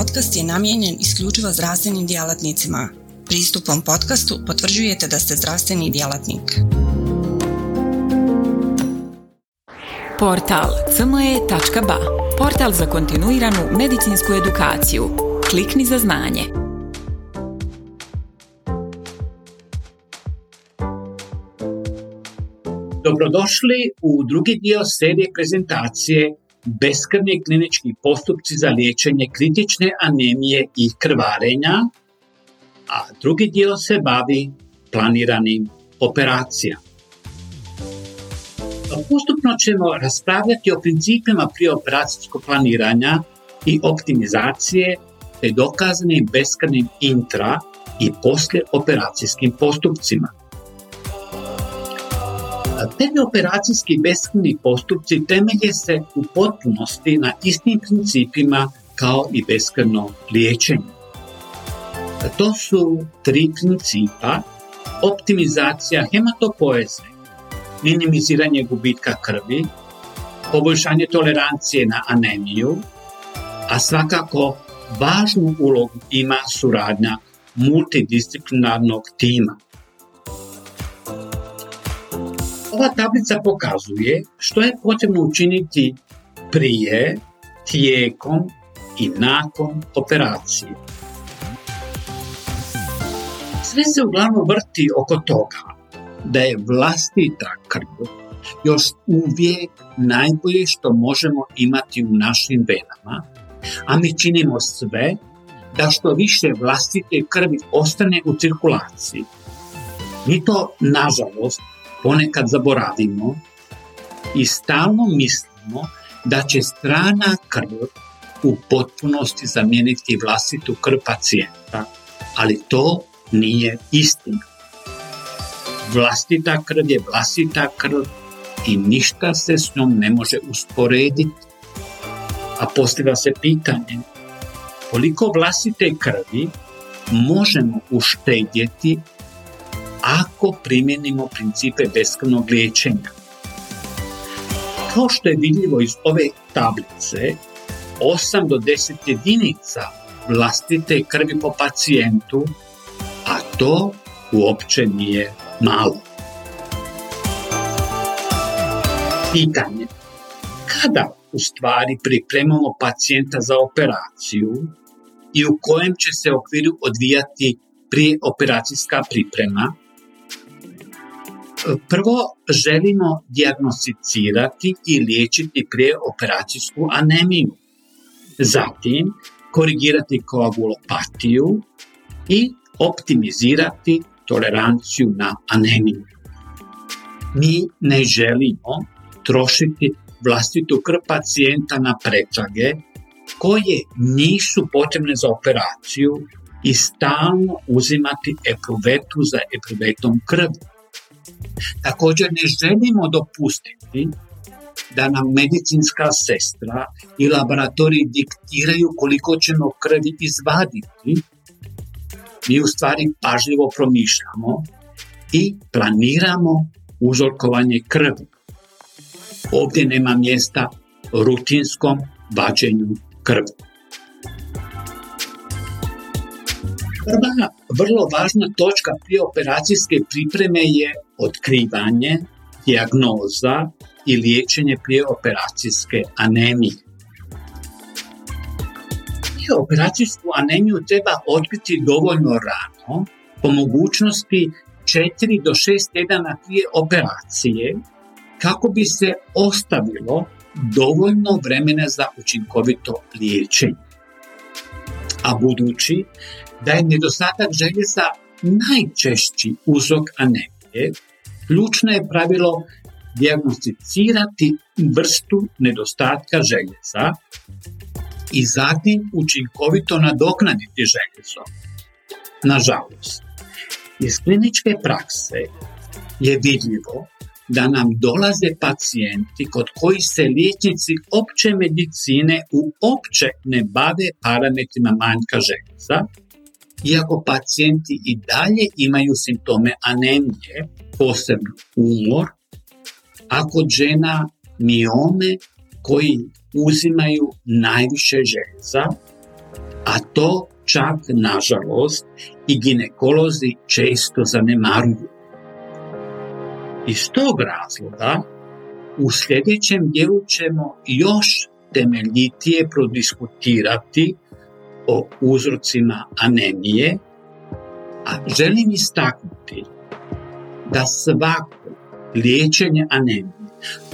podcast je namijenjen isključivo zdravstvenim djelatnicima. Pristupom podcastu potvrđujete da ste zdravstveni djelatnik. Portal cme.ba Portal za kontinuiranu medicinsku edukaciju. Klikni za znanje. Dobrodošli u drugi dio serije prezentacije beskrvni klinički postupci za liječenje kritične anemije i krvarenja, a drugi dio se bavi planiranim operacijama. Postupno ćemo raspravljati o principima operacijskog planiranja i optimizacije te dokazanim beskrvnim intra i operacijskim postupcima. Operacijski beskrvni postupci temelje se u potpunosti na istim principima kao i beskrvno liječenje. To su tri principa, optimizacija hematopoeze, minimiziranje gubitka krvi, poboljšanje tolerancije na anemiju, a svakako važnu ulogu ima suradnja multidisciplinarnog tima. Ova tablica pokazuje što je potrebno učiniti prije, tijekom i nakon operacije. Sve se uglavnom vrti oko toga da je vlastita krv još uvijek najbolje što možemo imati u našim venama, a mi činimo sve da što više vlastite krvi ostane u cirkulaciji. Mi to, nažalost, ponekad zaboravimo i stalno mislimo da će strana krv u potpunosti zamijeniti vlastitu krv pacijenta, ali to nije istina. Vlastita krv je vlastita krv i ništa se s njom ne može usporediti. A postavlja se pitanje koliko vlastite krvi možemo uštedjeti ako primjenimo principe beskrvnog liječenja. Kao što je vidljivo iz ove tablice, 8 do 10 jedinica vlastite krvi po pacijentu, a to uopće nije malo. Pitanje. Kada u stvari pripremamo pacijenta za operaciju i u kojem će se okviru odvijati prije operacijska priprema, Prvo želimo dijagnosticirati i liječiti preoperacijsku anemiju. Zatim korigirati koagulopatiju i optimizirati toleranciju na anemiju. Mi ne želimo trošiti vlastitu krv pacijenta na pretrage koje nisu potrebne za operaciju i stalno uzimati epruvetu za epruvetom krvi. Također ne želimo dopustiti da nam medicinska sestra i laboratorij diktiraju koliko ćemo krvi izvaditi. Mi u stvari pažljivo promišljamo i planiramo uzorkovanje krvi. Ovdje nema mjesta rutinskom vađenju krvi. Prva vrlo važna točka prije operacijske pripreme je otkrivanje, dijagnoza i liječenje prije operacijske anemije. Prije operacijsku anemiju treba otkriti dovoljno rano, po mogućnosti 4 do 6 tjedana prije operacije, kako bi se ostavilo dovoljno vremena za učinkovito liječenje. A budući da je nedostatak željeza najčešći uzrok anemije, ključno je pravilo dijagnosticirati vrstu nedostatka željeza i zatim učinkovito nadoknaditi željezo. Nažalost, iz kliničke prakse je vidljivo da nam dolaze pacijenti kod koji se liječnici opće medicine uopće ne bave parametrima manjka željeza, iako pacijenti i dalje imaju simptome anemije, posebno umor, a kod žena miome koji uzimaju najviše željeza, a to čak, nažalost, i ginekolozi često zanemaruju. Iz tog razloga u sljedećem dijelu ćemo još temeljitije prodiskutirati o uzrocima anemije, a želim istaknuti da svako liječenje anemije,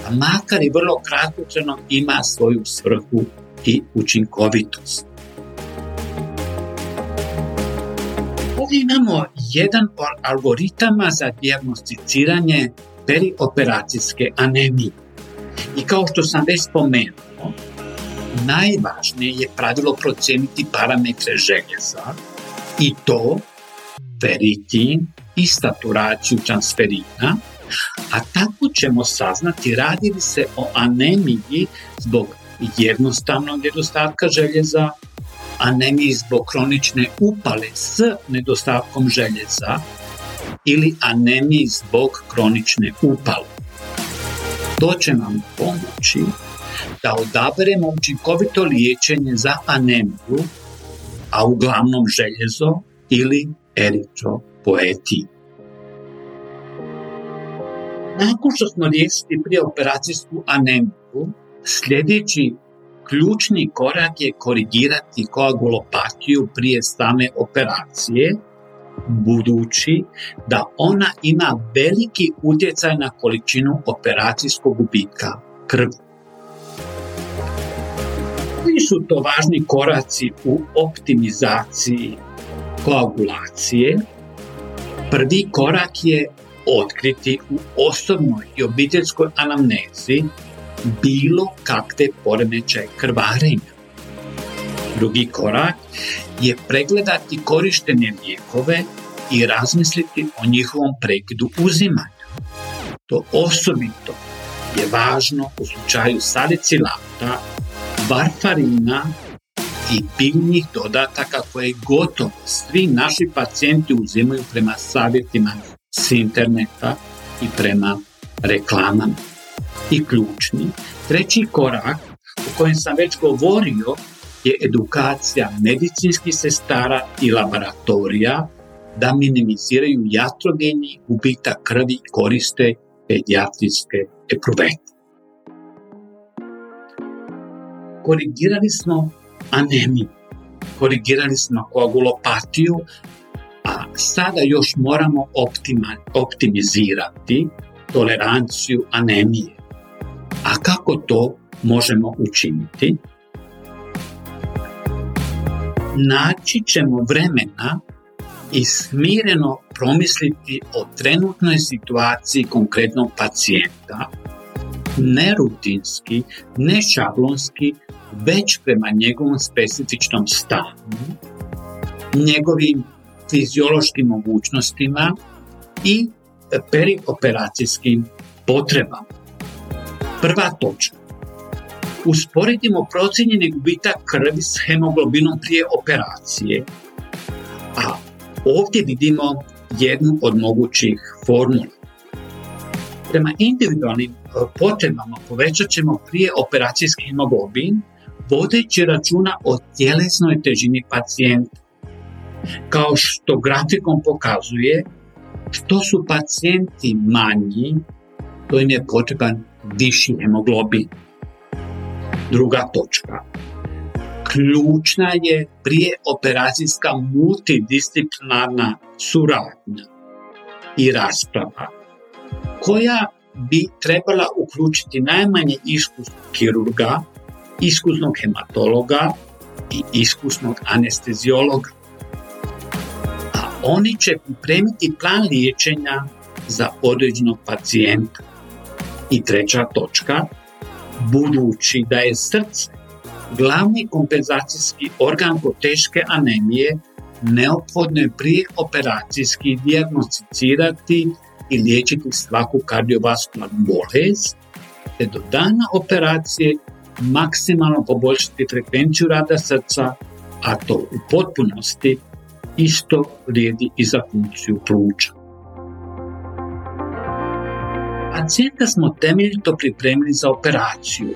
a makar i vrlo kratkotrajno, ima svoju svrhu i učinkovitost. Ovdje imamo jedan od algoritama za dijagnosticiranje perioperacijske anemije. I kao što sam već spomenuo, najvažnije je pravilo procijeniti parametre željeza i to feritin i saturaciju transferina, a tako ćemo saznati radi li se o anemiji zbog jednostavnog nedostatka željeza, anemiji zbog kronične upale s nedostatkom željeza ili anemiji zbog kronične upale. To će nam pomoći da odaberemo učinkovito liječenje za anemiju, a uglavnom željezo ili eritropoetin. Nakon što smo riješili prije operacijsku anemiju, sljedeći ključni korak je korigirati koagulopatiju prije same operacije, budući da ona ima veliki utjecaj na količinu operacijskog gubitka krvi. Koji su to važni koraci u optimizaciji koagulacije? Prvi korak je otkriti u osobnoj i obiteljskoj anamnezi bilo kakve poremećaje krvarenja. Drugi korak je pregledati korištene lijekove i razmisliti o njihovom prekidu uzimanja. To osobito je važno u slučaju salicilata, varfarina i biljnih dodataka koje gotovo svi naši pacijenti uzimaju prema savjetima s interneta i prema reklamama. I ključni, treći korak o kojem sam već govorio je edukacija medicinskih sestara i laboratorija da minimiziraju jatrogeni gubitak krvi koriste pediatrijske epruvete. Korigirali smo anemiju, korigirali smo koagulopatiju, a sada još moramo optimizirati toleranciju anemije. A kako to možemo učiniti? Naći ćemo vremena i smireno promisliti o trenutnoj situaciji konkretnog pacijenta, ne rutinski, ne šablonski, već prema njegovom specifičnom stanju, njegovim fiziološkim mogućnostima i perioperacijskim potrebama. Prva točka. Usporedimo procijenjeni gubitak krvi s hemoglobinom prije operacije, a ovdje vidimo jednu od mogućih formula. Prema individualnim e, potrebama povećat ćemo prije operacijski hemoglobin, vodeći računa o tjelesnoj težini pacijenta. Kao što grafikom pokazuje, što su pacijenti manji, to im je potreban viši hemoglobin. Druga točka. Ključna je prije operacijska multidisciplinarna suradnja i rasprava koja bi trebala uključiti najmanje iskusnog kirurga, iskusnog hematologa i iskusnog anesteziologa oni će pripremiti plan liječenja za određenog pacijenta. I treća točka, budući da je srce glavni kompenzacijski organ kod teške anemije, neophodno je prije operacijski dijagnosticirati i liječiti svaku kardiovaskularnu bolest, te do dana operacije maksimalno poboljšati frekvenciju rada srca, a to u potpunosti isto vrijedi i za funkciju pluća. Pacijenta smo temeljito pripremili za operaciju.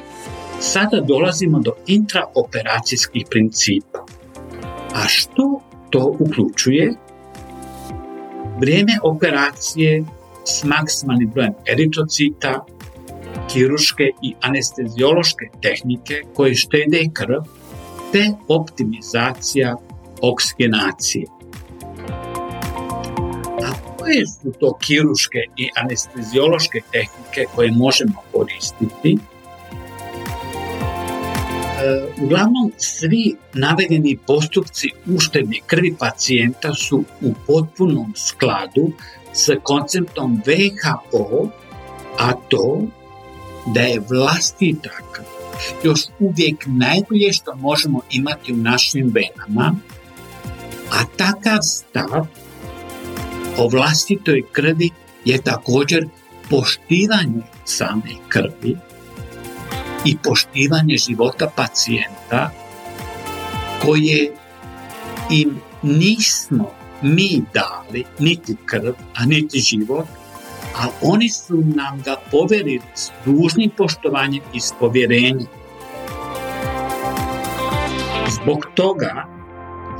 Sada dolazimo do intraoperacijskih principa. A što to uključuje? Vrijeme operacije s maksimalnim brojem eritrocita, kiruške i anesteziološke tehnike koje štede krv, te optimizacija oksigenacije. Koje su to kiruške i anesteziološke tehnike koje možemo koristiti? E, uglavnom, svi navedeni postupci uštedne krvi pacijenta su u potpunom skladu s konceptom WHO, a to da je vlastita krv još uvijek najbolje što možemo imati u našim venama, a takav stav o vlastitoj krvi je također poštivanje same krvi i poštivanje života pacijenta koje im nismo mi dali niti krv, a niti život, a oni su nam ga poverili s dužnim poštovanjem i s povjerenjem. Zbog toga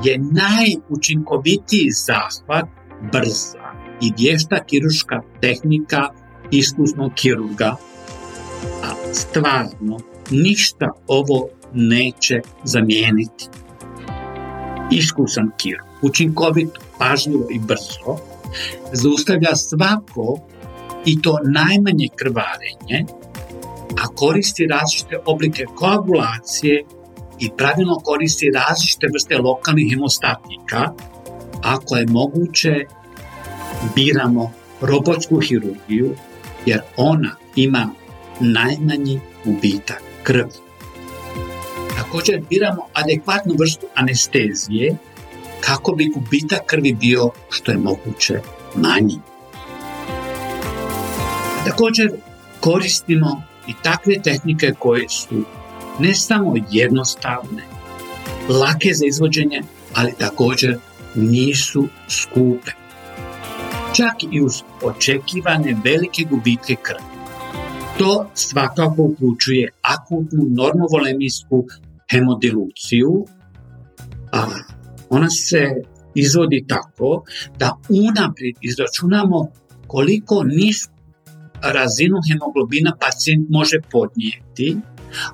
je najučinkovitiji zahvat brza i vješta kiruška tehnika iskusnog kirurga, a stvarno ništa ovo neće zamijeniti. Iskusan kirurg, učinkovito, pažljivo i brzo, zaustavlja svako i to najmanje krvarenje, a koristi različite oblike koagulacije i pravilno koristi različite vrste lokalnih hemostatika, ako je moguće biramo robotsku hirurgiju jer ona ima najmanji gubitak krvi. Također biramo adekvatnu vrstu anestezije kako bi gubitak krvi bio što je moguće manji. Također koristimo i takve tehnike koje su ne samo jednostavne, lake za izvođenje, ali također nisu skupe. Čak i uz očekivane velike gubitke krvi. To svakako uključuje akutnu normovolemijsku hemodiluciju, a ona se izvodi tako da unaprijed izračunamo koliko nisku razinu hemoglobina pacijent može podnijeti,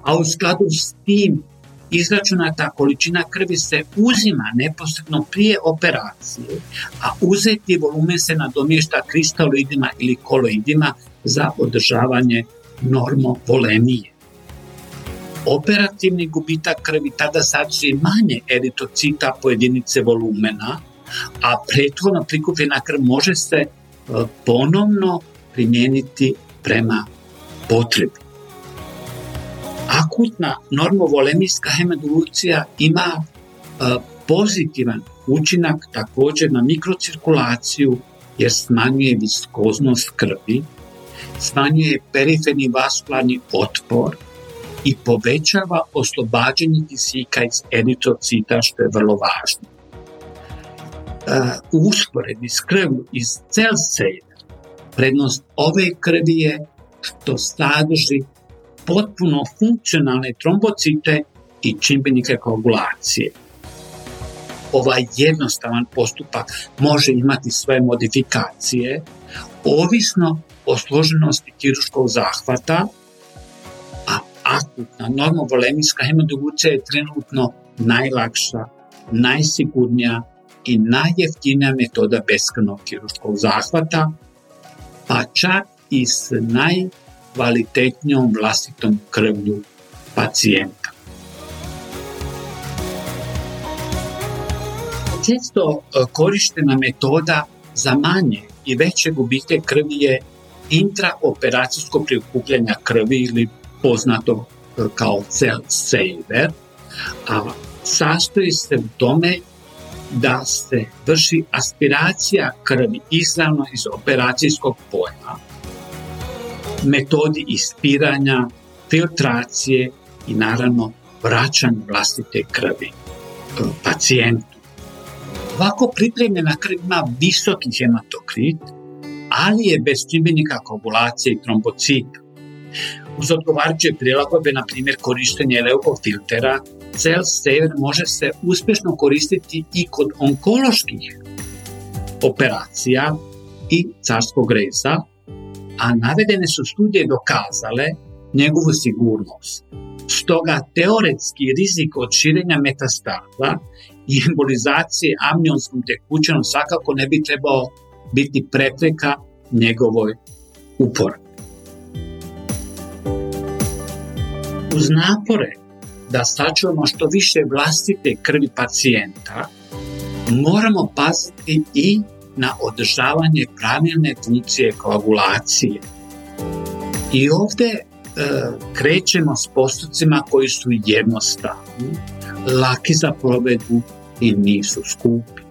a u skladu s tim izračunata količina krvi se uzima neposredno prije operacije, a uzeti volumen se nadomješta kristaloidima ili koloidima za održavanje normovolemije. Operativni gubitak krvi tada sadrži manje eritocita po jedinice volumena, a prethodno prikupljena krv može se e, ponovno primijeniti prema potrebi. Akutna normovolemijska hemodilucija ima e, pozitivan učinak također na mikrocirkulaciju jer smanjuje viskoznost krvi, smanjuje periferni vaskularni otpor i povećava oslobađanje kisika iz eritrocita što je vrlo važno. E, u usporedbi s krvlju iz cel prednost ove krvi je što sadrži potpuno funkcionalne trombocite i čimbenike koagulacije. Ovaj jednostavan postupak može imati svoje modifikacije, ovisno o složenosti kiruškog zahvata, a akutna normovolemijska hemodilucija je trenutno najlakša, najsigurnija i najjeftinija metoda beskrvnog kiruškog zahvata, pa čak i s naj kvalitetnijom vlastitom krvlju pacijenta. Često e, korištena metoda za manje i veće gubike krvi je intraoperacijsko prikupljanje krvi ili poznato e, kao cell saver, a sastoji se u tome da se vrši aspiracija krvi izravno iz operacijskog polja metodi ispiranja, filtracije i naravno vraćanje vlastite krvi pacijentu. Ovako pripremljena krv ima visoki hematokrit, ali je bez čimbenika koagulacije i trombocita. Uz odgovarajuće prilagodbe, na primjer korištenje leukofiltera, cel sever može se uspješno koristiti i kod onkoloških operacija i carskog reza, a navedene su studije dokazale njegovu sigurnost. Stoga teoretski rizik od širenja metastaza i embolizacije amnionskom tekućinom svakako ne bi trebao biti prepreka njegovoj uporabi. Uz napore da sačuvamo što više vlastite krvi pacijenta, moramo paziti i na održavanje pravilne funkcije koagulacije. I ovdje e, krećemo s postupcima koji su jednostavni, laki za provedbu i nisu skupi.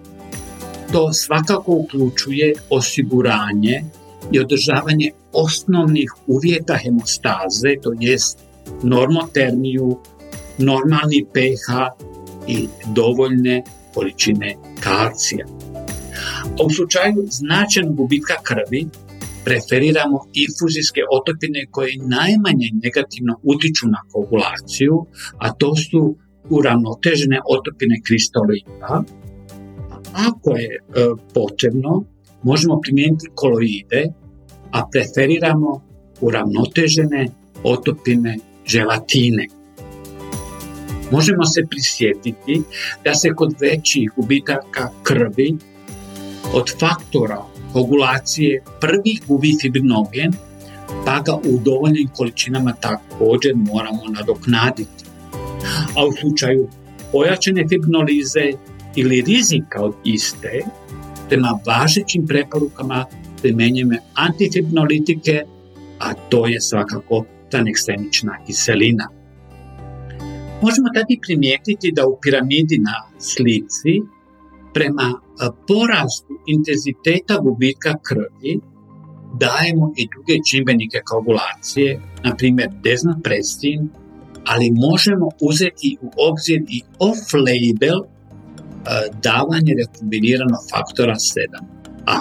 To svakako uključuje osiguranje i održavanje osnovnih uvjeta hemostaze, to jest normotermiju, normalni pH i dovoljne količine kalcija. U slučaju značajnog gubitka krvi preferiramo infuzijske otopine koje najmanje negativno utiču na koagulaciju, a to su uravnotežene otopine kristolita. Ako je e, potrebno, možemo primijeniti koloide, a preferiramo uravnotežene otopine želatine. Možemo se prisjetiti da se kod većih gubitaka krvi od faktora koagulacije prvi gubi fibrinogen, pa ga u dovoljnim količinama također moramo nadoknaditi. A u slučaju pojačane fibrinolize ili rizika od iste, prema važećim preporukama primjenjujemo antifibrinolitike, a to je svakako tranexemična kiselina. Možemo tada primijetiti da u piramidi na slici prema porastu intenziteta gubitka krvi dajemo i druge čimbenike koagulacije, na primjer desmoprestin, ali možemo uzeti u obzir i off-label davanje rekombiniranog faktora 7a.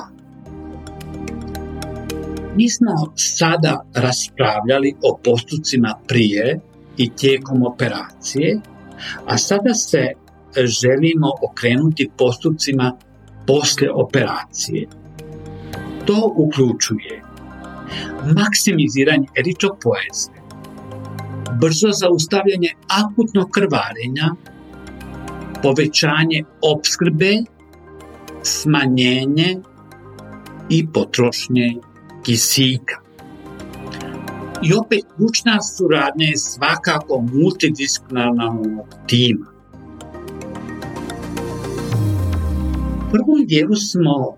Mi smo sada raspravljali o postupcima prije i tijekom operacije, a sada se želimo okrenuti postupcima poslije operacije. To uključuje maksimiziranje eritropoeze, brzo zaustavljanje akutnog krvarenja, povećanje opskrbe, smanjenje i potrošnje kisika. I opet, ključna suradnja je svakako multidisciplinarnog tima. Prvom dijelu smo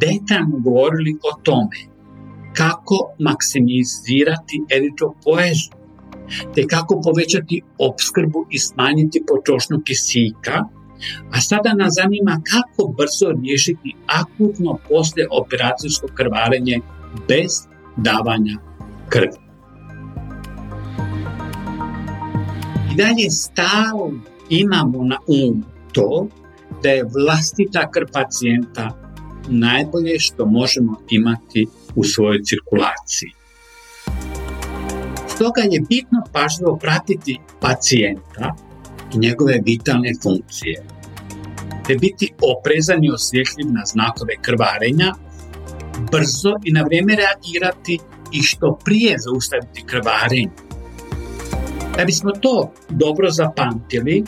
detaljno govorili o tome kako maksimizirati eritropoezu, te kako povećati opskrbu i smanjiti potrošnju kisika, a sada nas zanima kako brzo riješiti akutno poslije operacijsko krvarenje bez davanja krvi. I dalje stalno imamo na umu to da je vlastita krv pacijenta najbolje što možemo imati u svojoj cirkulaciji. Stoga je bitno pažljivo pratiti pacijenta i njegove vitalne funkcije, te biti oprezan i osjetljiv na znakove krvarenja, brzo i na vrijeme reagirati i što prije zaustaviti krvarenje. Da bismo to dobro zapamtili,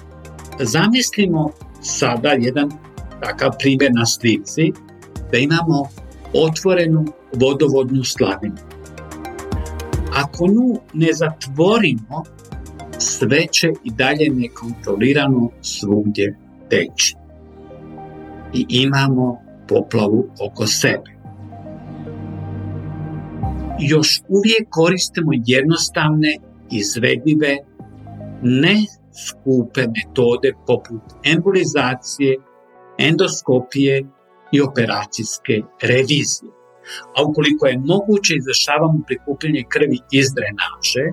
zamislimo sada jedan takav primjer na slici, da imamo otvorenu vodovodnu slavinu. Ako nju ne zatvorimo, sve će i dalje nekontrolirano svugdje teći. I imamo poplavu oko sebe. Još uvijek koristimo jednostavne, izvedive, ne skupe metode poput embolizacije, endoskopije i operacijske revizije. A ukoliko je moguće izvršavamo prikupljanje krvi iz drenaže,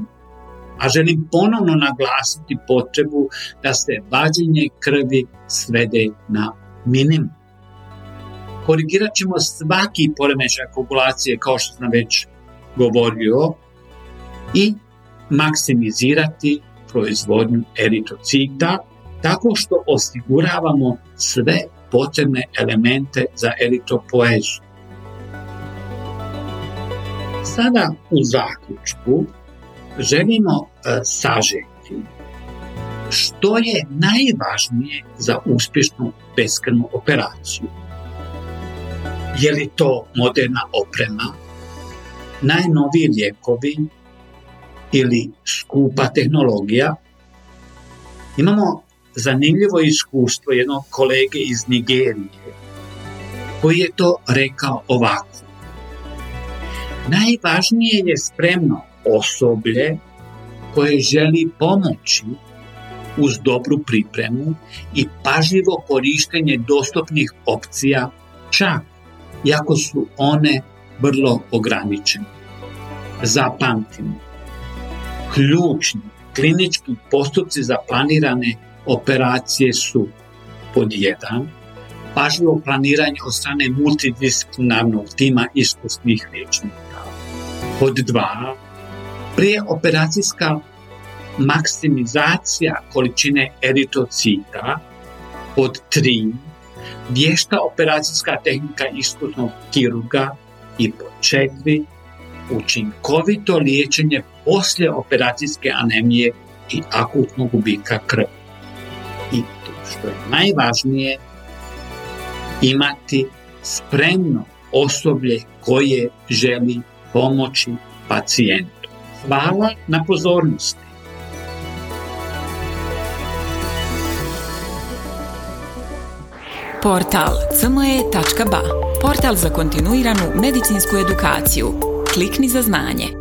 a želim ponovno naglasiti potrebu da se vađenje krvi svede na minimum. Korigirat ćemo svaki poremećaj koagulacije, kao što sam već govorio, i maksimizirati proizvodnju eritrocita tako što osiguravamo sve potrebne elemente za eritropoezu. Sada u zaključku želimo e, sažeti što je najvažnije za uspješnu beskrvnu operaciju. Je li to moderna oprema, najnoviji lijekovi ili skupa tehnologija? Imamo zanimljivo iskustvo jednog kolege iz Nigerije koji je to rekao ovako. Najvažnije je spremno osoblje koje želi pomoći uz dobru pripremu i pažljivo korištenje dostupnih opcija čak iako su one vrlo ograničene. Zapamtimo, ključni klinički postupci za planirane operacije su pod jedan, pažljivo planiranje od strane multidisciplinarnog tima iskusnih liječnika. Pod dva, prije operacijska maksimizacija količine eritocita. Pod tri, vješta operacijska tehnika iskusnog kirurga i pod četiri, učinkovito liječenje poslije operacijske anemije i akutnog gubika krvi. I to što je najvažnije, imati spremno osoblje koje želi pomoći pacijentu. Hvala na pozornosti. Portal cme.ba Portal za kontinuiranu medicinsku edukaciju. Klikni za znanje.